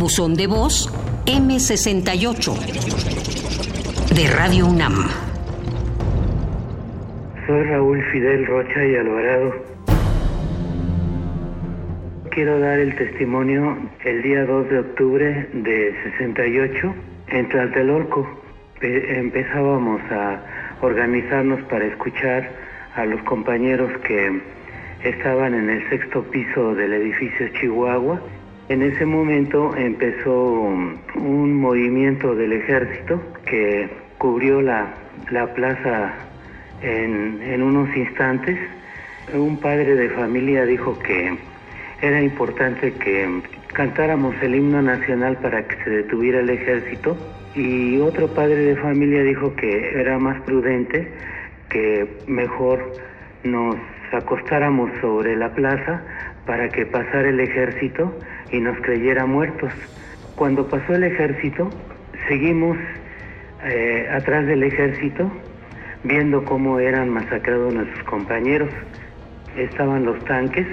Buzón de voz M68 de Radio UNAM. Soy Raúl Fidel Rocha y Alvarado. Quiero dar el testimonio el día 2 de octubre de 68 en Tlatelolco. Empezábamos a organizarnos para escuchar a los compañeros que estaban en el sexto piso del edificio Chihuahua. En ese momento empezó un movimiento del ejército que cubrió la, plaza en, unos instantes. Un padre de familia dijo que era importante que cantáramos el himno nacional para que se detuviera el ejército y otro padre de familia dijo que era más prudente que mejor nos acostáramos sobre la plaza para que pasara el ejército y nos creyera muertos. Cuando pasó el ejército, seguimos eh, atrás del ejército viendo cómo eran masacrados nuestros compañeros. Estaban los tanques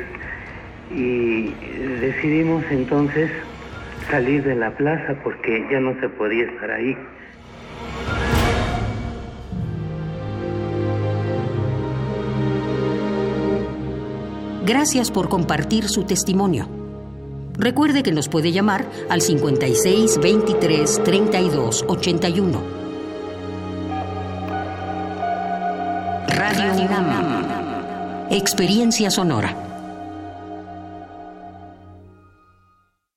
y decidimos entonces salir de la plaza porque ya no se podía estar ahí. Gracias por compartir su testimonio. Recuerde que nos puede llamar al 56 23 32 81. Radio UNAM. Experiencia sonora.